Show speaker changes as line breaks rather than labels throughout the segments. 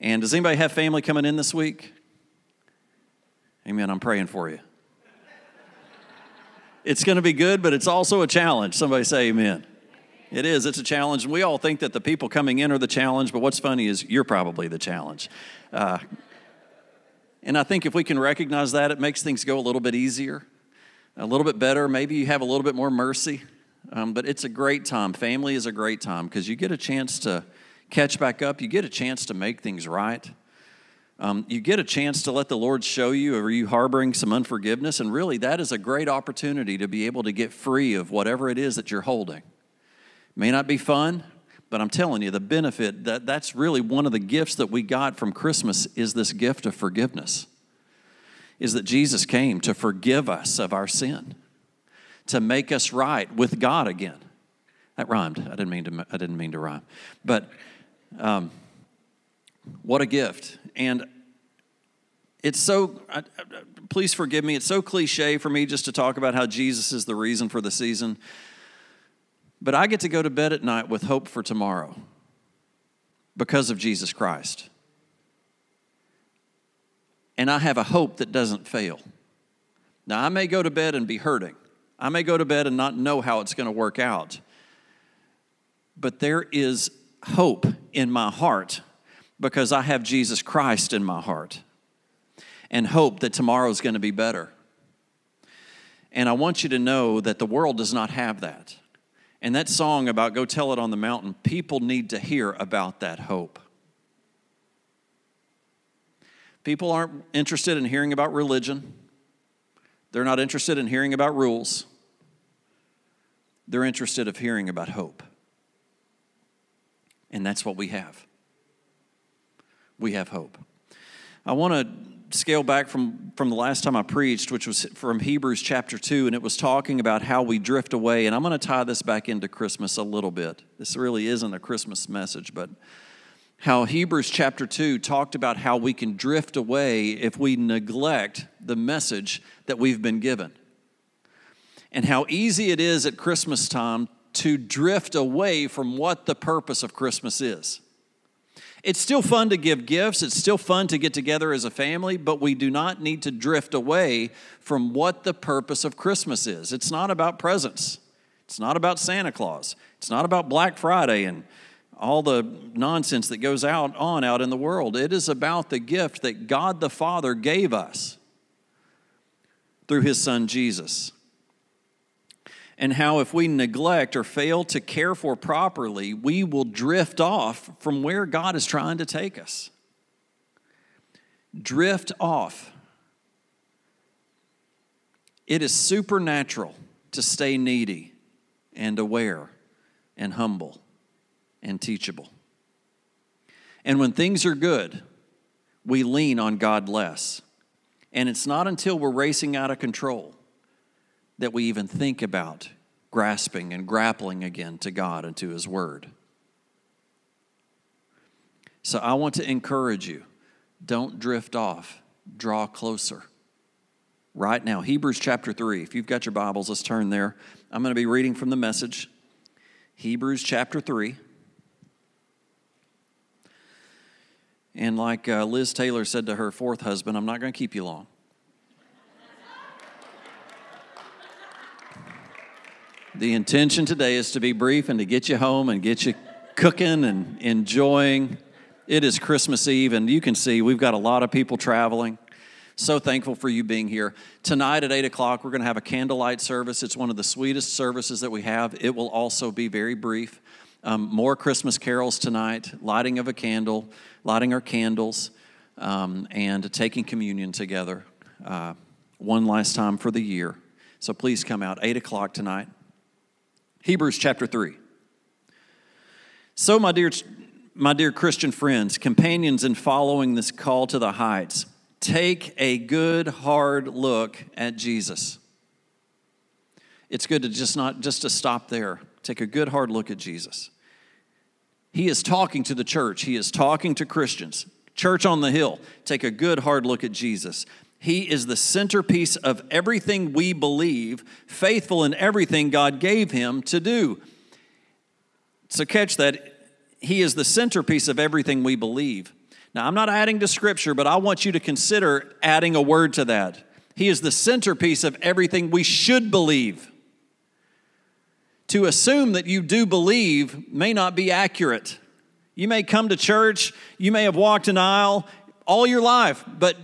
And does anybody have family coming in this week? Amen. I'm praying for you. It's going to be good, but it's also a challenge. Somebody say amen. It is. It's a challenge. And we all think that the people coming in are the challenge, but what's funny is you're probably the challenge. Uh, and I think if we can recognize that, it makes things go a little bit easier, a little bit better. Maybe you have a little bit more mercy. Um, but it's a great time. Family is a great time because you get a chance to catch back up, you get a chance to make things right. Um, you get a chance to let the Lord show you, are you harboring some unforgiveness? And really, that is a great opportunity to be able to get free of whatever it is that you're holding. May not be fun, but I'm telling you, the benefit that that's really one of the gifts that we got from Christmas is this gift of forgiveness. Is that Jesus came to forgive us of our sin, to make us right with God again. That rhymed. I didn't mean to. I didn't mean to rhyme, but um, what a gift! And it's so. please forgive me. It's so cliche for me just to talk about how Jesus is the reason for the season. But I get to go to bed at night with hope for tomorrow because of Jesus Christ. And I have a hope that doesn't fail. Now, I may go to bed and be hurting. I may go to bed and not know how it's going to work out. But there is hope in my heart because I have Jesus Christ in my heart and hope that tomorrow is going to be better. And I want you to know that the world does not have that. And that song about Go Tell It on the Mountain, people need to hear about that hope. People aren't interested in hearing about religion, they're not interested in hearing about rules. They're interested of hearing about hope. And that's what we have. We have hope. I want to scale back from, from the last time I preached, which was from Hebrews chapter 2, and it was talking about how we drift away. And I'm going to tie this back into Christmas a little bit. This really isn't a Christmas message, but how Hebrews chapter 2 talked about how we can drift away if we neglect the message that we've been given. And how easy it is at Christmas time to drift away from what the purpose of Christmas is. It's still fun to give gifts, it's still fun to get together as a family, but we do not need to drift away from what the purpose of Christmas is. It's not about presents, it's not about Santa Claus, it's not about Black Friday and all the nonsense that goes out on out in the world. It is about the gift that God the Father gave us through his son Jesus and how if we neglect or fail to care for properly, we will drift off from where God is trying to take us. Drift off. It is supernatural to stay needy and aware and humble and teachable. And when things are good, we lean on God less. And it's not until we're racing out of control that we even think about grasping and grappling again to God and to His Word. So I want to encourage you don't drift off, draw closer. Right now, Hebrews chapter 3. If you've got your Bibles, let's turn there. I'm going to be reading from the message. Hebrews chapter 3. And like uh, Liz Taylor said to her fourth husband, I'm not going to keep you long. The intention today is to be brief and to get you home and get you cooking and enjoying. It is Christmas Eve, and you can see we've got a lot of people traveling. So thankful for you being here. Tonight at 8 o'clock, we're going to have a candlelight service. It's one of the sweetest services that we have. It will also be very brief. Um, more Christmas carols tonight, lighting of a candle, lighting our candles, um, and taking communion together uh, one last time for the year. So please come out, 8 o'clock tonight. Hebrews chapter 3. So, my dear, my dear Christian friends, companions in following this call to the heights, take a good hard look at Jesus. It's good to just not just to stop there. Take a good hard look at Jesus. He is talking to the church. He is talking to Christians. Church on the hill, take a good hard look at Jesus. He is the centerpiece of everything we believe, faithful in everything God gave him to do. So, catch that. He is the centerpiece of everything we believe. Now, I'm not adding to Scripture, but I want you to consider adding a word to that. He is the centerpiece of everything we should believe. To assume that you do believe may not be accurate. You may come to church, you may have walked an aisle all your life, but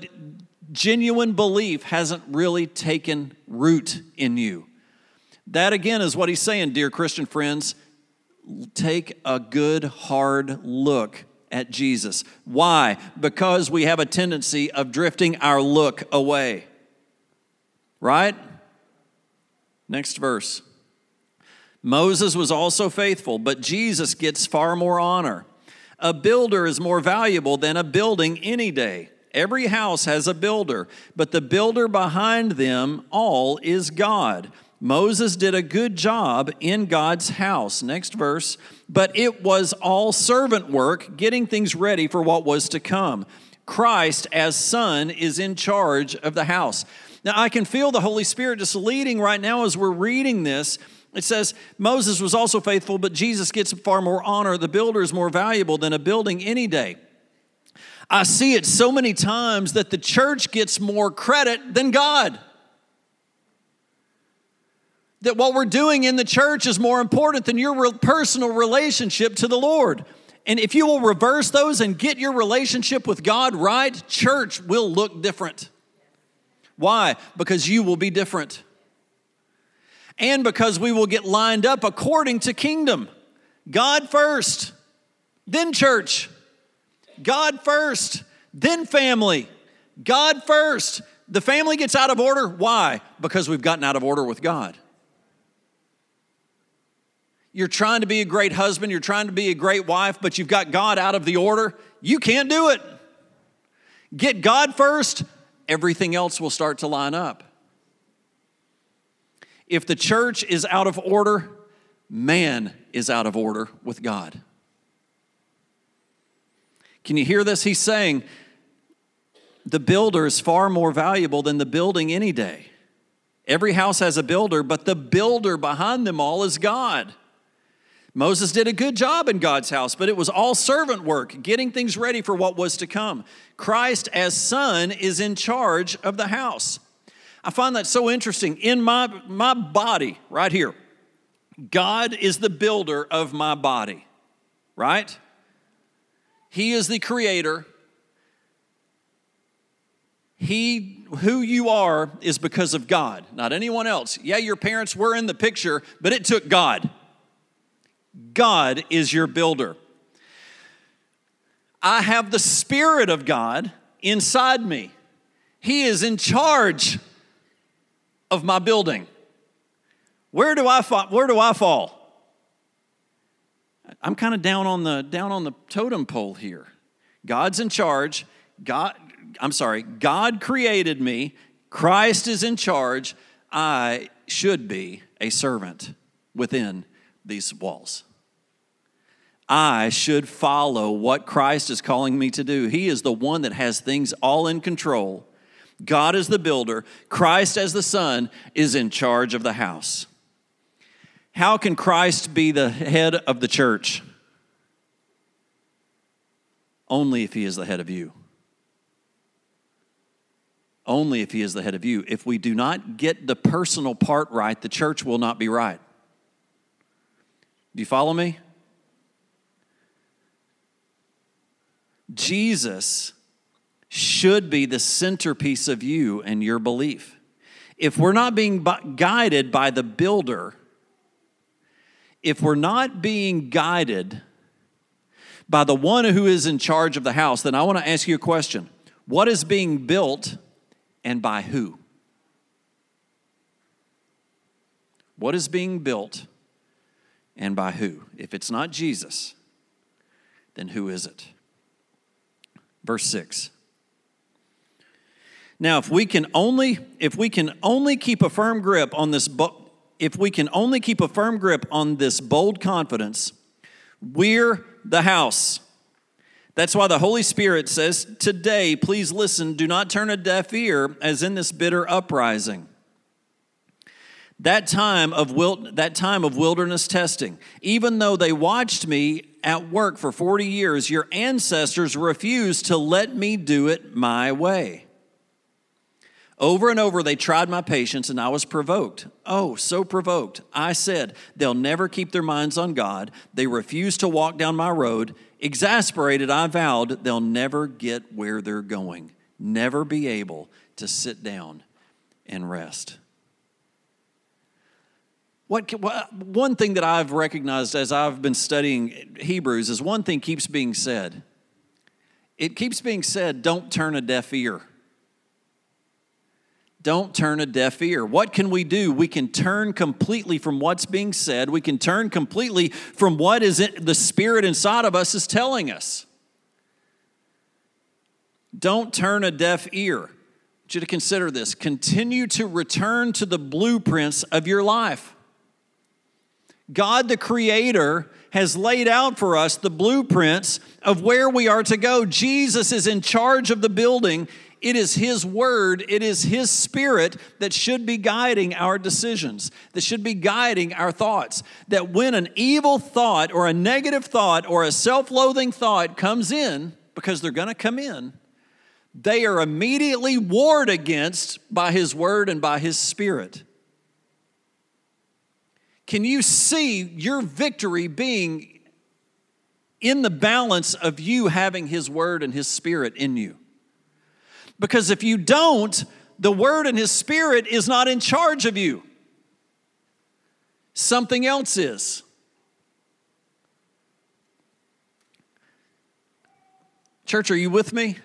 genuine belief hasn't really taken root in you. That again is what he's saying, dear Christian friends. Take a good, hard look at Jesus. Why? Because we have a tendency of drifting our look away. Right? Next verse. Moses was also faithful, but Jesus gets far more honor. A builder is more valuable than a building any day. Every house has a builder, but the builder behind them all is God. Moses did a good job in God's house. Next verse. But it was all servant work, getting things ready for what was to come. Christ, as Son, is in charge of the house. Now, I can feel the Holy Spirit just leading right now as we're reading this. It says, Moses was also faithful, but Jesus gets far more honor. The builder is more valuable than a building any day. I see it so many times that the church gets more credit than God that what we're doing in the church is more important than your personal relationship to the Lord. And if you will reverse those and get your relationship with God right, church will look different. Why? Because you will be different. And because we will get lined up according to kingdom. God first, then church. God first, then family. God first. The family gets out of order. Why? Because we've gotten out of order with God. You're trying to be a great husband, you're trying to be a great wife, but you've got God out of the order. You can't do it. Get God first, everything else will start to line up. If the church is out of order, man is out of order with God. Can you hear this? He's saying the builder is far more valuable than the building any day. Every house has a builder, but the builder behind them all is God. Moses did a good job in God's house, but it was all servant work, getting things ready for what was to come. Christ, as son, is in charge of the house. I find that so interesting. In my, my body, right here, God is the builder of my body, right? He is the creator. He, who you are, is because of God, not anyone else. Yeah, your parents were in the picture, but it took God. God is your builder. I have the Spirit of God inside me. He is in charge of my building. Where do I fall? Where do I fall? I'm kind of down on the down on the totem pole here. God's in charge. God I'm sorry, God created me. Christ is in charge. I should be a servant within these walls. I should follow what Christ is calling me to do. He is the one that has things all in control. God is the builder, Christ as the Son is in charge of the house. How can Christ be the head of the church? Only if he is the head of you. Only if he is the head of you. If we do not get the personal part right, the church will not be right. Do you follow me? Jesus should be the centerpiece of you and your belief. If we're not being guided by the builder, if we're not being guided by the one who is in charge of the house, then I want to ask you a question. What is being built and by who? What is being built and by who? If it's not Jesus, then who is it? Verse 6. Now, if we can only if we can only keep a firm grip on this if we can only keep a firm grip on this bold confidence, we're the house. That's why the Holy Spirit says, Today, please listen, do not turn a deaf ear as in this bitter uprising. That time of that time of wilderness testing, even though they watched me at work for 40 years, your ancestors refused to let me do it my way. Over and over, they tried my patience, and I was provoked. Oh, so provoked. I said, They'll never keep their minds on God. They refuse to walk down my road. Exasperated, I vowed, They'll never get where they're going, never be able to sit down and rest. What, what, one thing that I've recognized as I've been studying Hebrews is one thing keeps being said. It keeps being said, don't turn a deaf ear. Don't turn a deaf ear. What can we do? We can turn completely from what's being said. We can turn completely from what is it, the spirit inside of us is telling us. Don't turn a deaf ear. I want you to consider this. Continue to return to the blueprints of your life. God, the Creator, has laid out for us the blueprints of where we are to go. Jesus is in charge of the building. It is His Word, it is His Spirit that should be guiding our decisions, that should be guiding our thoughts. That when an evil thought or a negative thought or a self loathing thought comes in, because they're going to come in, they are immediately warred against by His Word and by His Spirit. Can you see your victory being in the balance of you having His Word and His Spirit in you? Because if you don't, the Word and His Spirit is not in charge of you, something else is. Church, are you with me?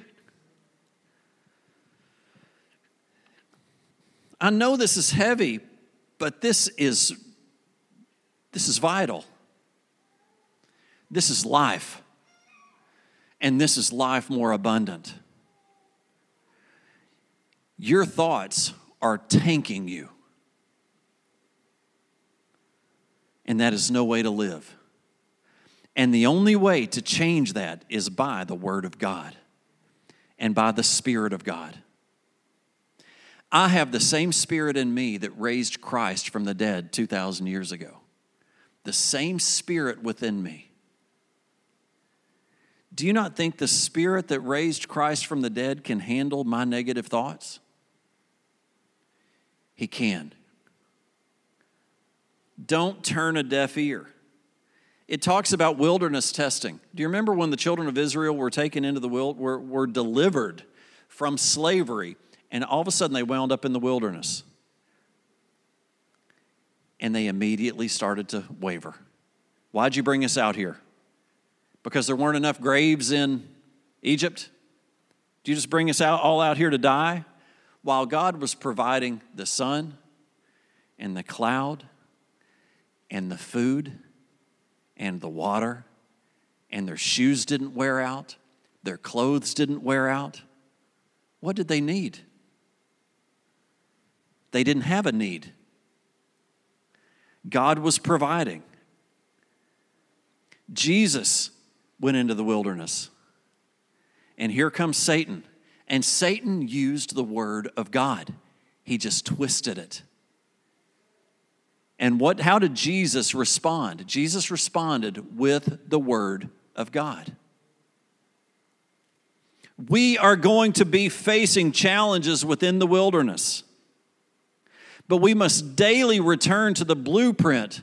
I know this is heavy, but this is this is vital. This is life. And this is life more abundant. Your thoughts are tanking you. And that is no way to live. And the only way to change that is by the Word of God and by the Spirit of God. I have the same Spirit in me that raised Christ from the dead 2,000 years ago the same spirit within me. Do you not think the spirit that raised Christ from the dead can handle my negative thoughts? He can. Don't turn a deaf ear. It talks about wilderness testing. Do you remember when the children of Israel were taken into the wild, were, were delivered from slavery, and all of a sudden they wound up in the wilderness? and they immediately started to waver. Why'd you bring us out here? Because there weren't enough graves in Egypt? Do you just bring us out all out here to die? While God was providing the sun and the cloud and the food and the water, and their shoes didn't wear out, their clothes didn't wear out, what did they need? They didn't have a need. God was providing. Jesus went into the wilderness. And here comes Satan. And Satan used the word of God, he just twisted it. And what, how did Jesus respond? Jesus responded with the word of God. We are going to be facing challenges within the wilderness but we must daily return to the blueprint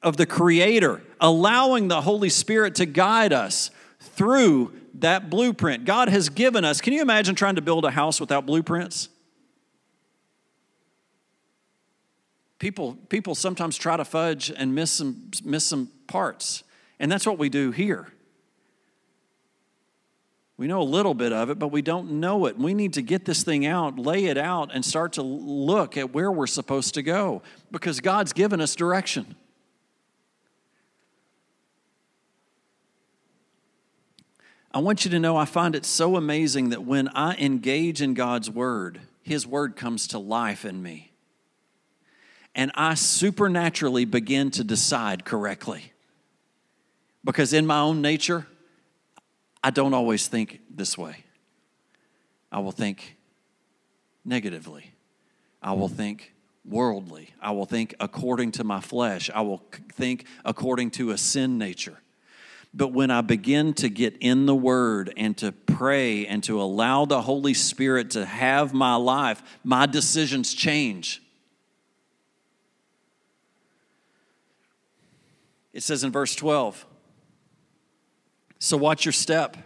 of the Creator, allowing the Holy Spirit to guide us through that blueprint. God has given us. Can you imagine trying to build a house without blueprints? People, people sometimes try to fudge and miss some, miss some parts. And that's what we do here. We know a little bit of it, but we don't know it. We need to get this thing out, lay it out, and start to look at where we're supposed to go because God's given us direction. I want you to know I find it so amazing that when I engage in God's Word, His Word comes to life in me. And I supernaturally begin to decide correctly. Because in my own nature, I don't always think this way. I will think negatively. I will think worldly. I will think according to my flesh. I will think according to a sin nature. But when I begin to get in the Word and to pray and to allow the Holy Spirit to have my life, my decisions change. It says in verse 12 So watch your step.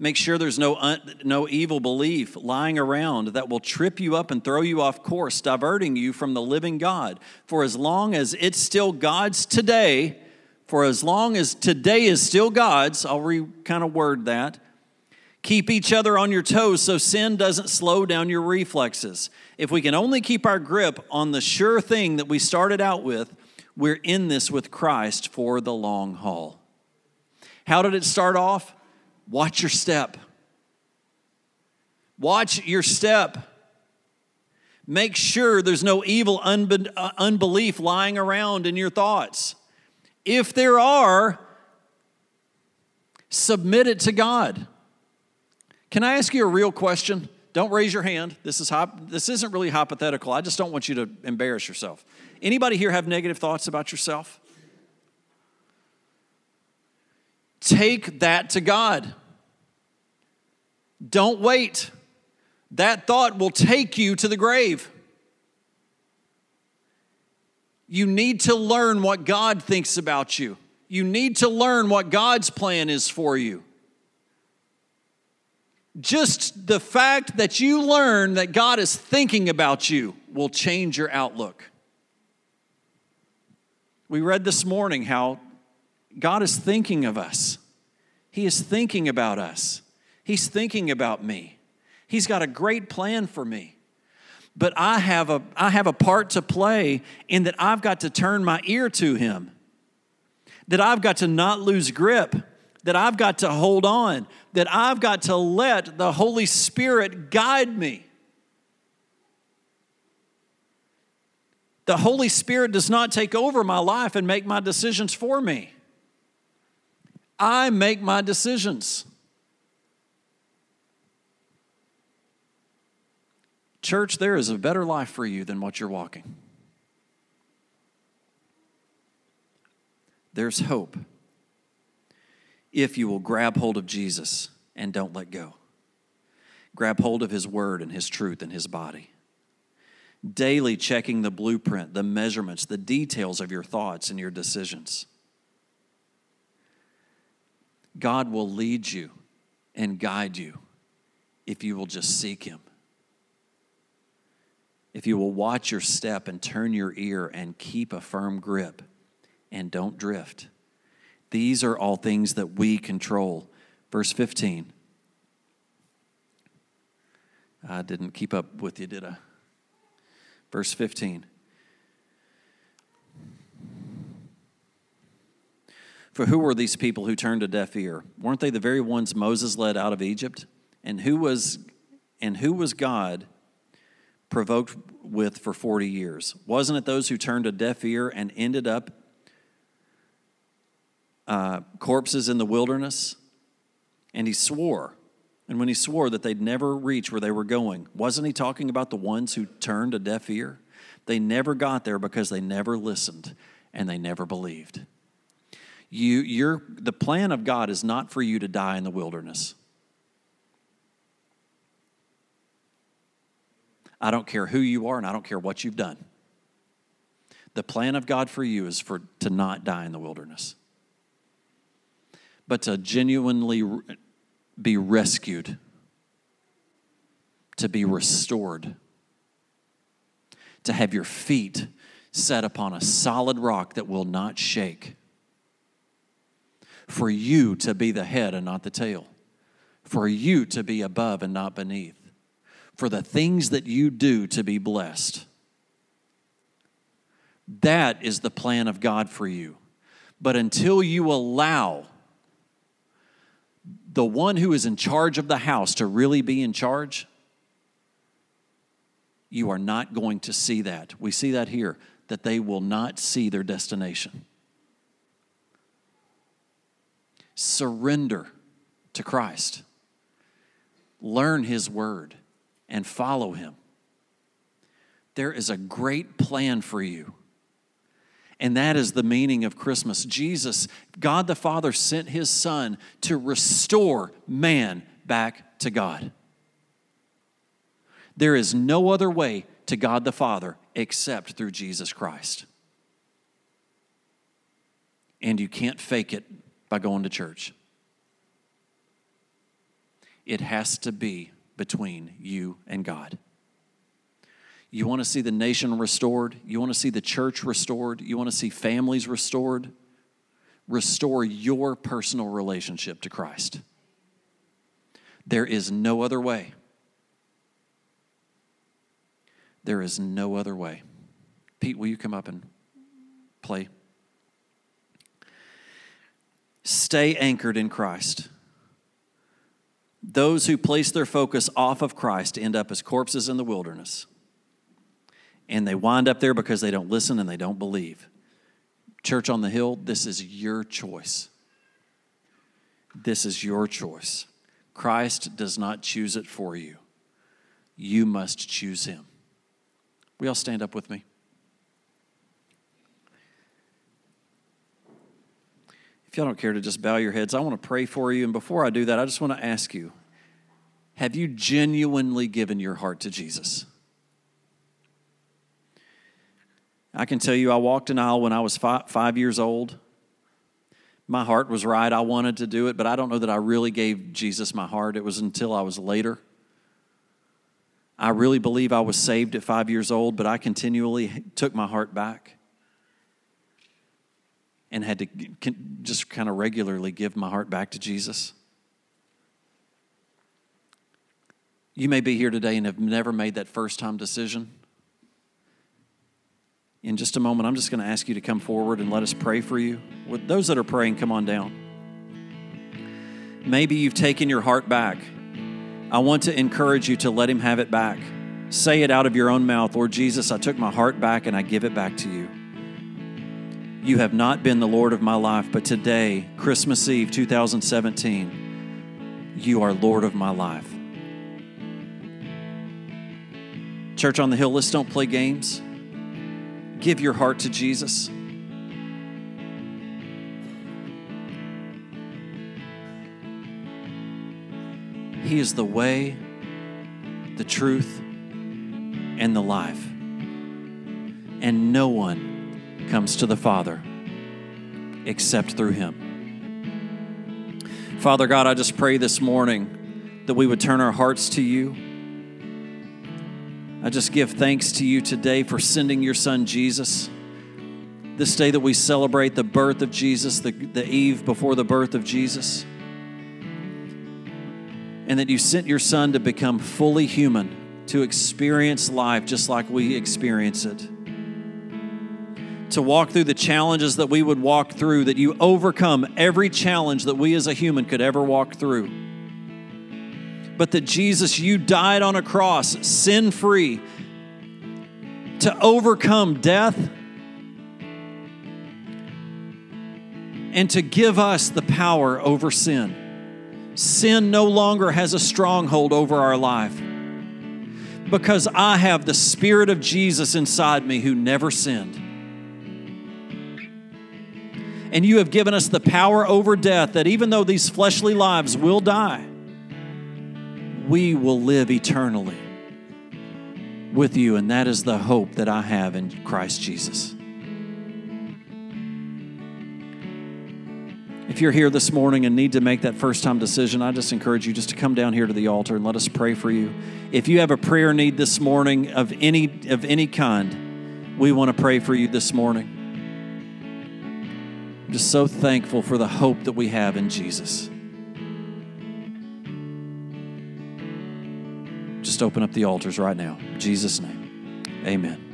Make sure there's no, un, no evil belief lying around that will trip you up and throw you off course, diverting you from the living God. For as long as it's still God's today, for as long as today is still God's, I'll re kind of word that. Keep each other on your toes so sin doesn't slow down your reflexes. If we can only keep our grip on the sure thing that we started out with, we're in this with Christ for the long haul. How did it start off? Watch your step. Watch your step. Make sure there's no evil unbe- uh, unbelief lying around in your thoughts. If there are, submit it to God. Can I ask you a real question? Don't raise your hand. This, is this isn't really hypothetical. I just don't want you to embarrass yourself. Anybody here have negative thoughts about yourself? Take that to God. Don't wait. That thought will take you to the grave. You need to learn what God thinks about you. You need to learn what God's plan is for you. Just the fact that you learn that God is thinking about you will change your outlook. We read this morning how God is thinking of us. He is thinking about us. He's thinking about me. He's got a great plan for me. But I have a, I have a part to play in that I've got to turn my ear to Him, that I've got to not lose grip, that I've got to hold on, that I've got to let the Holy Spirit guide me. The Holy Spirit does not take over my life and make my decisions for me. I make my decisions. Church, there is a better life for you than what you're walking. There's hope if you will grab hold of Jesus and don't let go. Grab hold of His Word and His truth and His body. Daily checking the blueprint, the measurements, the details of your thoughts and your decisions. God will lead you and guide you if you will just seek Him. If you will watch your step and turn your ear and keep a firm grip and don't drift. These are all things that we control. Verse 15. I didn't keep up with you, did I? Verse 15. For who were these people who turned a deaf ear? Weren't they the very ones Moses led out of Egypt? And who was and who was God provoked with for 40 years? Wasn't it those who turned a deaf ear and ended up uh, corpses in the wilderness? And he swore. And when he swore that they'd never reach where they were going, wasn't he talking about the ones who turned a deaf ear? They never got there because they never listened and they never believed. You, you're, the plan of God is not for you to die in the wilderness. I don't care who you are and I don't care what you've done. The plan of God for you is for to not die in the wilderness, but to genuinely be rescued, to be restored, to have your feet set upon a solid rock that will not shake for you to be the head and not the tail, for you to be above and not beneath, for the things that you do to be blessed. That is the plan of God for you. But until you allow the one who is in charge of the house to really be in charge, you are not going to see that. We see that here, that they will not see their destination. surrender to Christ, learn His word, and follow Him. There is a great plan for you. And that is the meaning of Christmas. Jesus, God the Father, sent his Son to restore man back to God. There is no other way to God the Father except through Jesus Christ. And you can't fake it by going to church. It has to be between you and God. You want to see the nation restored? You want to see the church restored? You want to see families restored? Restore your personal relationship to Christ. There is no other way. There is no other way. Pete, will you come up and play? Stay anchored in Christ. Those who place their focus off of Christ end up as corpses in the wilderness and they wind up there because they don't listen and they don't believe. Church on the Hill, this is your choice. This is your choice. Christ does not choose it for you. You must choose him. We all stand up with me? Y'all don't care to just bow your heads, I want to pray for you. And before I do that, I just want to ask you have you genuinely given your heart to Jesus? I can tell you, I walked an aisle when I was five, five years old. My heart was right. I wanted to do it, but I don't know that I really gave Jesus my heart. It was until I was later. I really believe I was saved at five years old, but I continually took my heart back and had to just kind of regularly give my heart back to Jesus. You may be here today and have never made that first time decision in just a moment, I'm just going to ask you to come forward and let us pray for you. With those that are praying, come on down. Maybe you've taken your heart back. I want to encourage you to let Him have it back. Say it out of your own mouth Lord Jesus, I took my heart back and I give it back to you. You have not been the Lord of my life, but today, Christmas Eve 2017, you are Lord of my life. Church on the Hill, let's don't play games give your heart to Jesus. He is the way, the truth, and the life. And no one comes to the Father except through Him. Father God, I just pray this morning that we would turn our hearts to you I just give thanks to you today for sending your son Jesus. This day that we celebrate the birth of Jesus, the, the eve before the birth of Jesus. And that you sent your son to become fully human, to experience life just like we experience it. To walk through the challenges that we would walk through, that you overcome every challenge that we as a human could ever walk through but that Jesus, you died on a cross, sin free, to overcome death and to give us the power over sin. Sin no longer has a stronghold over our life because I have the Spirit of Jesus inside me who never sinned. And you have given us the power over death that even though these fleshly lives will die, we will live eternally with you, and that is the hope that I have in Christ Jesus. If you're here this morning and need to make that first time decision, I just encourage you just to come down here to the altar and let us pray for you. If you have a prayer need this morning of any of any kind, we want to pray for you this morning. I'm just so thankful for the hope that we have in Jesus. just open up the altars right now. In Jesus' name, amen.